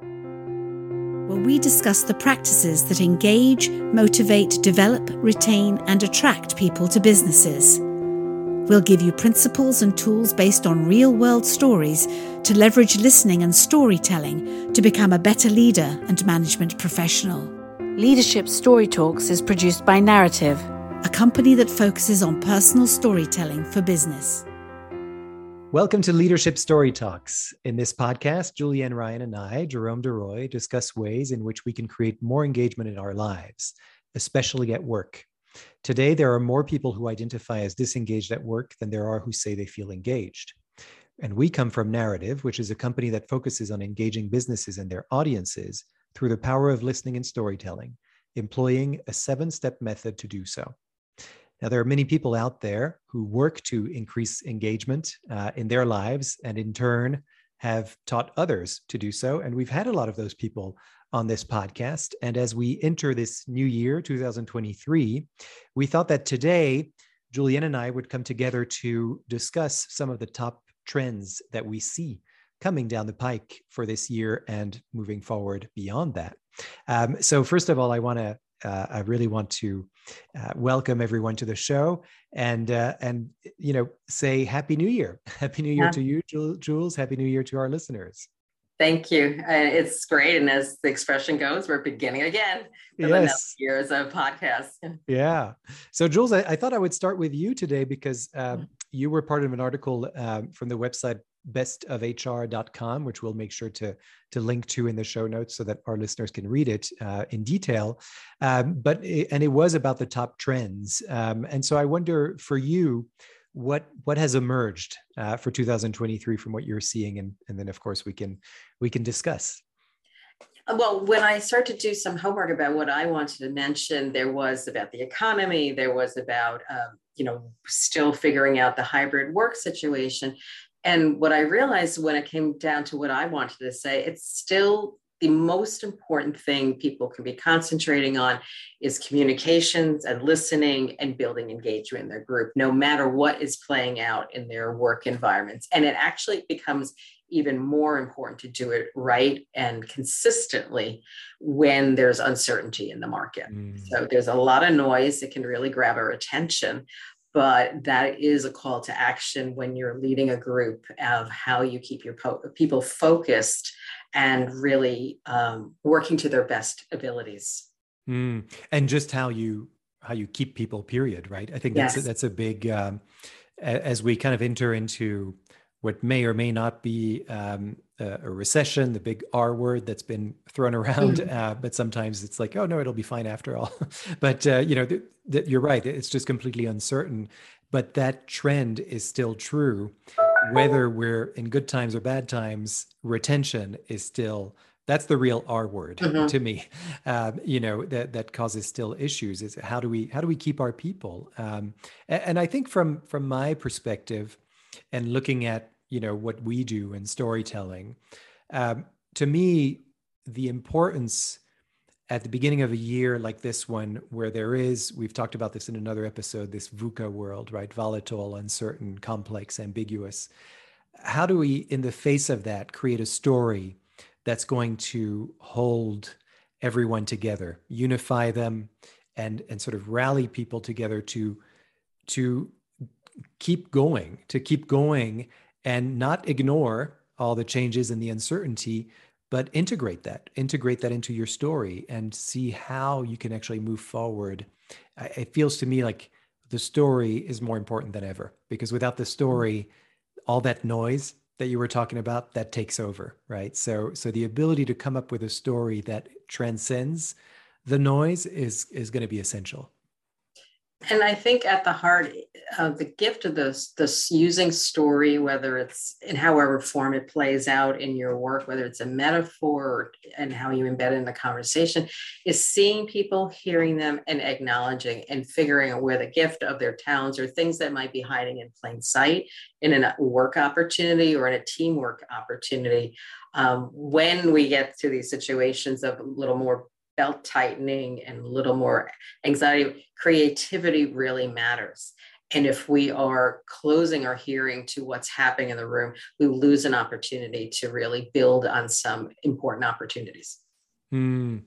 where we discuss the practices that engage, motivate, develop, retain, and attract people to businesses. We'll give you principles and tools based on real world stories to leverage listening and storytelling to become a better leader and management professional. Leadership Story Talks is produced by Narativ, a company that focuses on personal storytelling for business. Welcome to Leadership Story Talks. In this podcast, Julienne Ryan and I, Jerome DeRoy, discuss ways in which we can create more engagement in our lives, especially at work. Today, there are more people who identify as disengaged at work than there are who say they feel engaged. And we come from Narativ, which is a company that focuses on engaging businesses and their audiences through the power of listening and storytelling, employing a seven step method to do so. Now, there are many people out there who work to increase engagement uh, in their lives and in turn have taught others to do so. And we've had a lot of those people on this podcast. And as we enter this new year, 2023, we thought that today, Julienne and I would come together to discuss some of the top trends that we see coming down the pike for this year and moving forward beyond that. Um, so, first of all, I want to uh, I really want to uh, welcome everyone to the show and uh, and you know say Happy New Year, Happy New Year yeah. to you, Jules. Happy New Year to our listeners. Thank you. Uh, it's great, and as the expression goes, we're beginning again for yes. the years of podcast. Yeah. So, Jules, I, I, thought I would start with you today because um, you were part of an article um, from the website bestofhr.com, which we'll make sure to, to link to in the show notes so that our listeners can read it uh, in detail. Um, but it, and it was about the top trends. Um, and so I wonder for you, what what has emerged uh, for 2023 from what you're seeing, and and then of course we can we can discuss. Well, when I started to do some homework about what I wanted to mention, there was about the economy, there was about um, you know still figuring out the hybrid work situation and what I realized when it came down to what I wanted to say, it's still the most important thing people can be concentrating on is communications and listening and building engagement in their group, no matter what is playing out in their work environments. And it actually becomes even more important to do it right and consistently when there's uncertainty in the market. Mm. So there's a lot of noise that can really grab our attention but that is a call to action when you're leading a group of how you keep your po- people focused and really um, working to their best abilities mm. and just how you how you keep people period right i think that's yes. a, that's a big um, as we kind of enter into what may or may not be um, a, a, recession, the big R word that's been thrown around. Mm. Uh, but sometimes it's like, oh no, it'll be fine after all. but uh, you know, th- th- you're right; it's just completely uncertain. But that trend is still true, whether we're in good times or bad times. Retention is still that's the real R word mm-hmm. to me. Um, you know that that causes still issues. Is how do we how do we keep our people? Um, and, and I think from from my perspective and looking at you know what we do in storytelling. Um, to me the importance at the beginning of a year like this one where there is we've talked about this in another episode this VUCA world right? Volatile uncertain complex ambiguous. How do we in the face of that create a story that's going to hold everyone together unify them and and sort of rally people together to to keep going, to keep going and not ignore all the changes and the uncertainty, but integrate that, integrate that into your story and see how you can actually move forward. It feels to me like the story is more important than ever because without the story, all that noise that you were talking about that takes over, right? So, so the ability to come up with a story that transcends the noise is is going to be essential and I think at the heart of the gift of this, this using story, whether it's in however form it plays out in your work, whether it's a metaphor and how you embed it in the conversation, is seeing people, hearing them, and acknowledging and figuring out where the gift of their talents or things that might be hiding in plain sight in a work opportunity or in a teamwork opportunity. Um, when we get to these situations of a little more belt tightening and a little more anxiety, creativity really matters. and if we are closing our hearing to what's happening in the room, we lose an opportunity to really build on some important opportunities. Mm.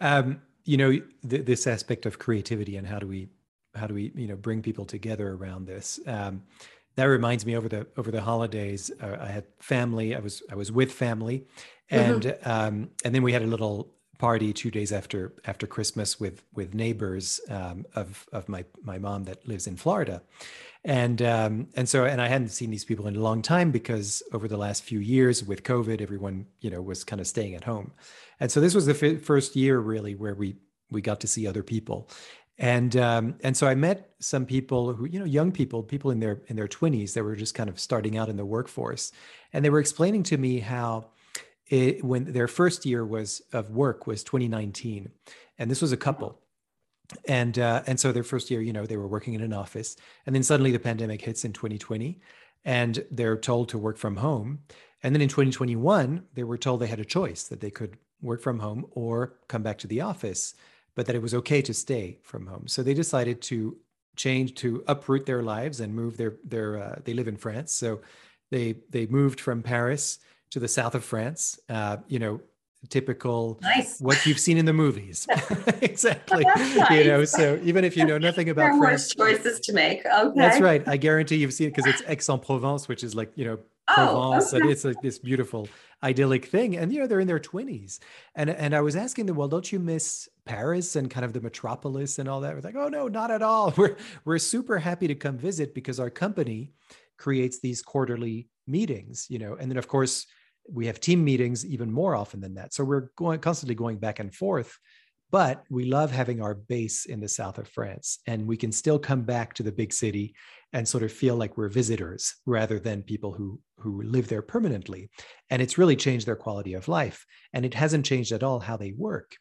Um, you know, th- this aspect of creativity and how do we how do we you know bring people together around this? Um, that reminds me over the over the holidays, uh, I had family. I was I was with family, and mm-hmm. um, and then we had a little party two days after after Christmas with with neighbors um, of of my my mom that lives in Florida, and um, and so and I hadn't seen these people in a long time because over the last few years with COVID, everyone you know was kind of staying at home, and so this was the f- first year really where we we got to see other people, and um, and so I met some people who you know young people, people in their in their twenties that were just kind of starting out in the workforce, and they were explaining to me how it, when their first year was of work was 2019, and this was a couple, and uh, and so their first year, you know, they were working in an office, and then suddenly the pandemic hits in 2020, and they're told to work from home, and then in 2021 they were told they had a choice that they could work from home or come back to the office, but that it was okay to stay from home. So they decided to change to uproot their lives and move their their uh, they live in France, so they they moved from Paris to the south of France. Uh, you know, typical nice. what you've seen in the movies. exactly. nice. You know, so even if you know nothing about there France, choices to make. Okay. That's right. I guarantee you've seen it because it's Aix-en-Provence, which is like you know oh, Provence, okay. and it's like this beautiful idyllic thing. And you know, they're in their twenties, and and I was asking them, well, don't you miss Paris and kind of the metropolis and all that? We're like, oh no, not at all. We're we're super happy to come visit because our company creates these quarterly meetings, you know, and then of course we have team meetings even more often than that. So we're going constantly going back and forth. But we love having our base in the south of France, and we can still come back to the big city and sort of feel like we're visitors rather than people who who live there permanently. And it's really changed their quality of life, and it hasn't changed at all how they work.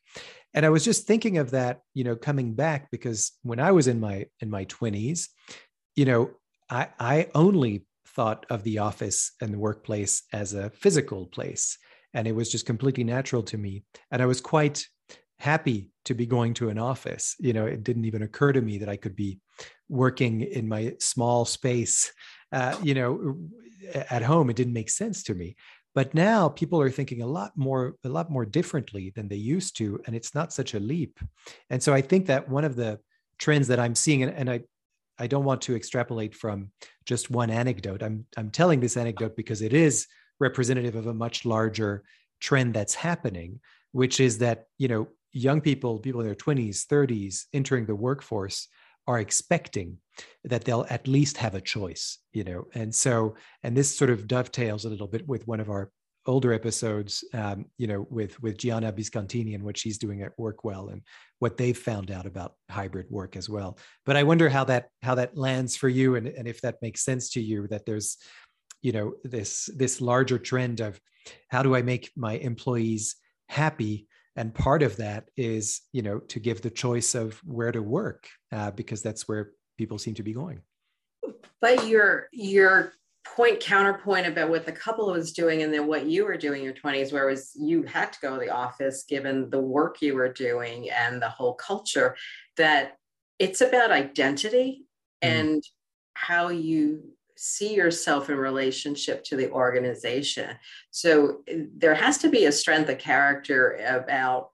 And I was just thinking of that, you know, coming back because when I was in my in my twenties, you know, I I only thought of the office and the workplace as a physical place. And it was just completely natural to me. And I was quite happy to be going to an office. You know, it didn't even occur to me that I could be working in my small space, uh, you know, at home. It didn't make sense to me. But now people are thinking a lot more, a lot more differently than they used to, and it's not such a leap. And so I think that one of the trends that I'm seeing, and, and I I don't want to extrapolate from just one anecdote. I'm I'm telling this anecdote because it is representative of a much larger trend that's happening, which is that you know young people, people in their 20s, 30s, entering the workforce are expecting that they'll at least have a choice, you know. And so, and this sort of dovetails a little bit with one of our older episodes, um, you know, with with Gianna Biscontini and what she's doing at Workwell and what they've found out about hybrid work as well. But I wonder how that how that lands for you, and and if that makes sense to you that there's, you know, this this larger trend of how do I make my employees happy, and part of that is you know to give the choice of where to work uh, because that's where people seem to be going. But you're you're point counterpoint about what the couple was doing and then what you were doing in your 20s where was you had to go to the office given the work you were doing and the whole culture that it's about identity mm. and how you see yourself in relationship to the organization so there has to be a strength of character about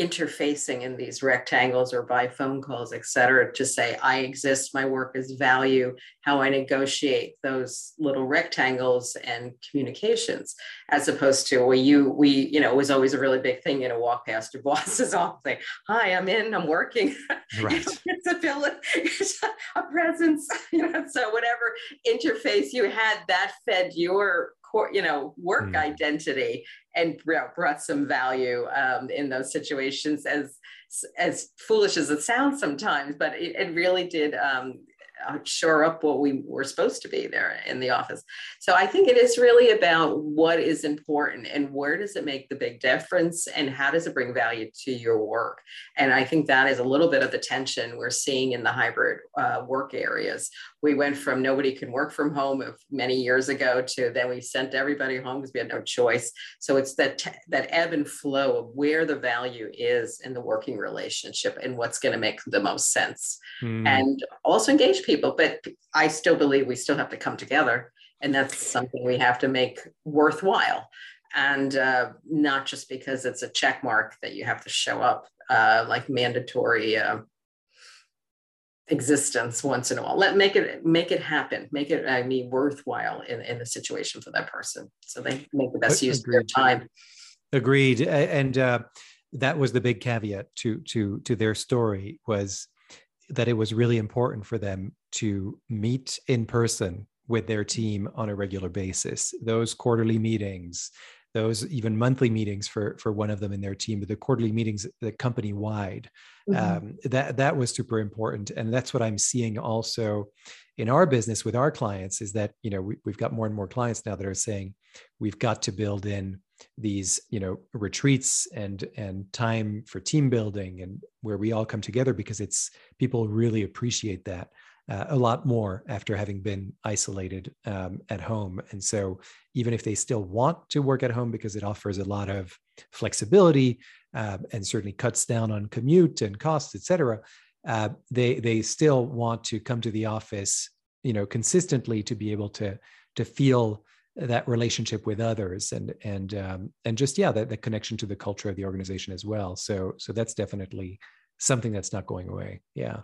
interfacing in these rectangles or by phone calls, et cetera, to say, I exist, my work is value, how I negotiate those little rectangles and communications, as opposed to where you, we, you know, it was always a really big thing, you know, walk past your boss's office, say, hi, I'm in, I'm working. Right. it's a bill, it's a presence, you know, so whatever interface you had, that fed your you know work mm. identity and brought some value um, in those situations as as foolish as it sounds sometimes but it, it really did um, uh, shore up what we were supposed to be there in the office. So I think it is really about what is important and where does it make the big difference and how does it bring value to your work. And I think that is a little bit of the tension we're seeing in the hybrid uh, work areas we went from nobody can work from home many years ago to then we sent everybody home because we had no choice. So it's that that ebb and flow of where the value is in the working relationship and what's going to make the most sense, mm. and also engage people. But I still believe we still have to come together, and that's something we have to make worthwhile and uh, not just because it's a check mark that you have to show up uh, like mandatory uh, existence once in a while. Let make it make it happen. Make it I mean worthwhile in in the situation for that person, so they make the best use Agreed. of their time. Agreed, and uh, that was the big caveat to to to their story was that it was really important for them to meet in person with their team on a regular basis. Those quarterly meetings, those even monthly meetings for for one of them in their team, but the quarterly meetings, the company wide, mm-hmm. um, that that was super important, and that's what I'm seeing also in our business with our clients is that you know we, we've got more and more clients now that are saying we've got to build in these you know retreats and and time for team building and where we all come together because it's people really appreciate that uh, a lot more after having been isolated um, at home. And so, even if they still want to work at home because it offers a lot of flexibility uh, and certainly cuts down on commute and costs, et cetera, uh, they they still want to come to the office, you know, consistently to be able to to feel that relationship with others and and um, and just yeah that, that connection to the culture of the organization as well. So so that's definitely something that's not going away. Yeah.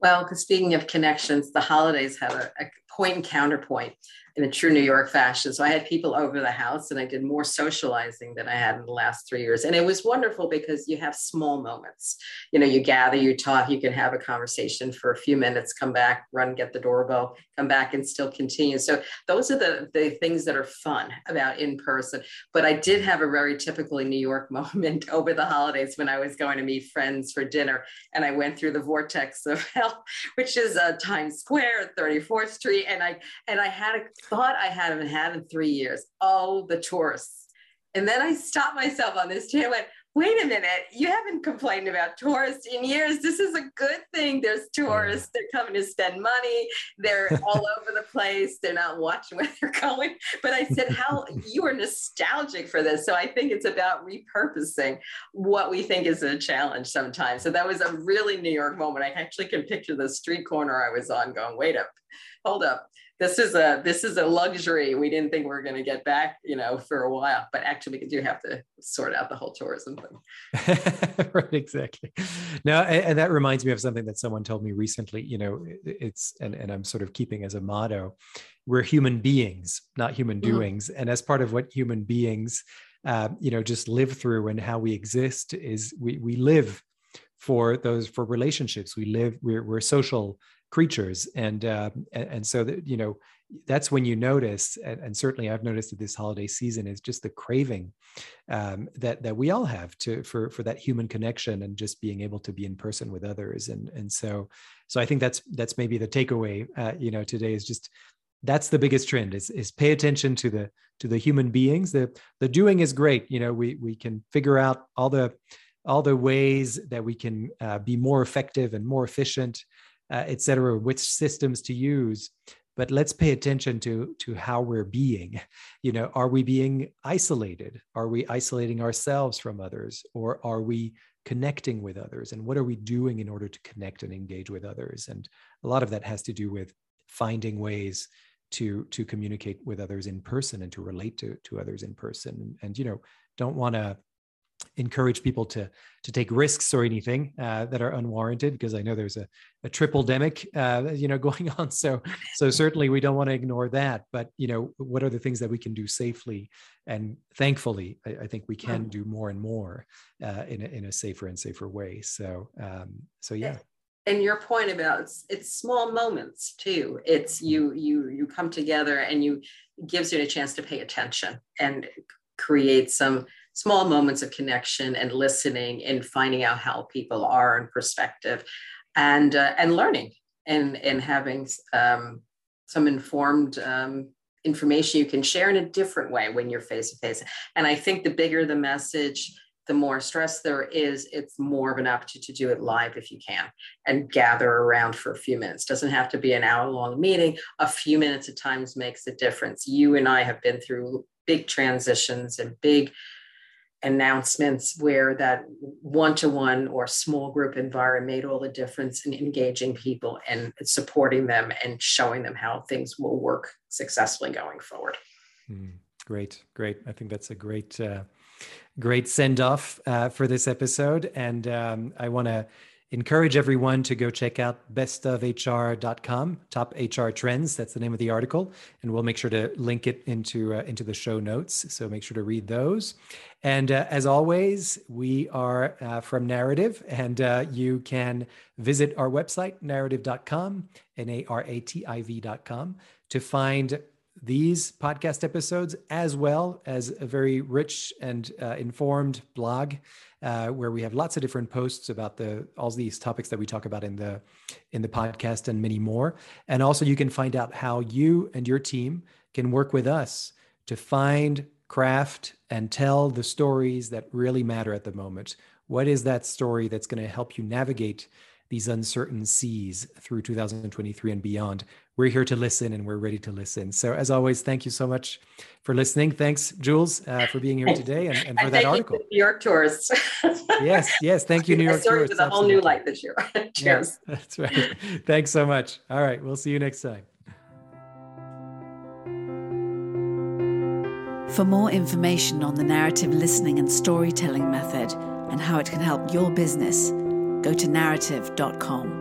Well, because speaking of connections, the holidays have a, a point and counterpoint in a true New York fashion. So I had people over the house and I did more socializing than I had in the last three years. And it was wonderful because you have small moments. You know, you gather, you talk, you can have a conversation for a few minutes, come back, run, get the doorbell, come back and still continue. So those are the, the things that are fun about in person. But I did have a very typically New York moment over the holidays when I was going to meet friends for dinner. And I went through the vortex of hell, which is uh, Times Square, 34th Street. And I, and I had a thought I hadn't had in three years. Oh, the tourists. And then I stopped myself on this chair and went, wait a minute, you haven't complained about tourists in years. This is a good thing. There's tourists. They're coming to spend money. They're all over the place. They're not watching where they're going. But I said, how you are nostalgic for this. So I think it's about repurposing what we think is a challenge sometimes. So that was a really New York moment. I actually can picture the street corner I was on going, wait up, hold up this is a this is a luxury we didn't think we are going to get back you know for a while but actually we do have to sort out the whole tourism thing right exactly now and, and, that reminds me of something that someone told me recently you know it's and, and i'm sort of keeping as a motto we're human beings not human mm-hmm. doings mm-hmm. and as part of what human beings uh, you know just live through and how we exist is we we live for those for relationships we live we're, we're social creatures. And uh, and, and, so that you know that's when you notice and, and, certainly i've noticed that this holiday season is just the craving um, that that we all have to for for that human connection and just being able to be in person with others. And and so so i think that's that's maybe the takeaway uh, you know today is just that's the biggest trend is is pay attention to the to the human beings. The the doing is great. You know we we can figure out all the all the ways that we can uh, be more effective and more efficient uh, et cetera, which systems to use. But let's pay attention to, to how we're being. You know, are we being isolated? Are we isolating ourselves from others? Or are we connecting with others? And what are we doing in order to connect and engage with others? And a lot of that has to do with finding ways to to communicate with others in person and to relate to to others in person and, and you know don't want to encourage people to to take risks or anything uh, that are unwarranted because I know there's a, a triple demic uh, you know going on. So so certainly we don't want to ignore that but you know what are the things that we can do safely and thankfully I, I think we can do more and more uh, in, a, in a safer and safer way. So um, so yeah. And your point about it's, it's small moments too. It's you you you come together and you gives you a chance to pay attention and create some small moments of connection and listening and finding out how people are in perspective and uh, and learning and and having um, some informed um, information you can share in a different way when you're face to face and i think the bigger the message the more stress there is, it's more of an opportunity to do it live if you can and gather around for a few minutes. Doesn't have to be an hour long meeting. A few minutes at times makes a difference. You and I have been through big transitions and big announcements where that one-to-one or small group environment made all the difference in engaging people and supporting them and showing them how things will work successfully going forward. Mm, great, great. I think that's a great, uh, great send off uh, for this episode. And um, I want to encourage everyone to go check out bestofhr.com top hr trends that's the name of the article and we'll make sure to link it into uh, into the show notes so make sure to read those. And uh, as always we are uh, from Narativ and uh, you can visit our website narativ.com n-a-r-a-t-i-v.com to find these podcast episodes as well as a very rich and uh, informed blog uh, where we have lots of different posts about the all these topics that we talk about in the in the podcast and many more. And also, you can find out how you and your team can work with us to find, craft, and tell the stories that really matter at the moment. What is that story that's going to help you navigate these uncertain seas through 2023 and beyond. We're here to listen and we're ready to listen. So, as always, thank you so much for listening. Thanks, Jules, uh, for being here today and, and for and that article. New York tourists. yes, yes. Thank you, New York tourists. with a whole new light this year. Cheers. Yes, that's right. Thanks so much. All right. We'll see you next time. For more information on the Narativ listening and storytelling method and how it can help your business, go to narativ.com.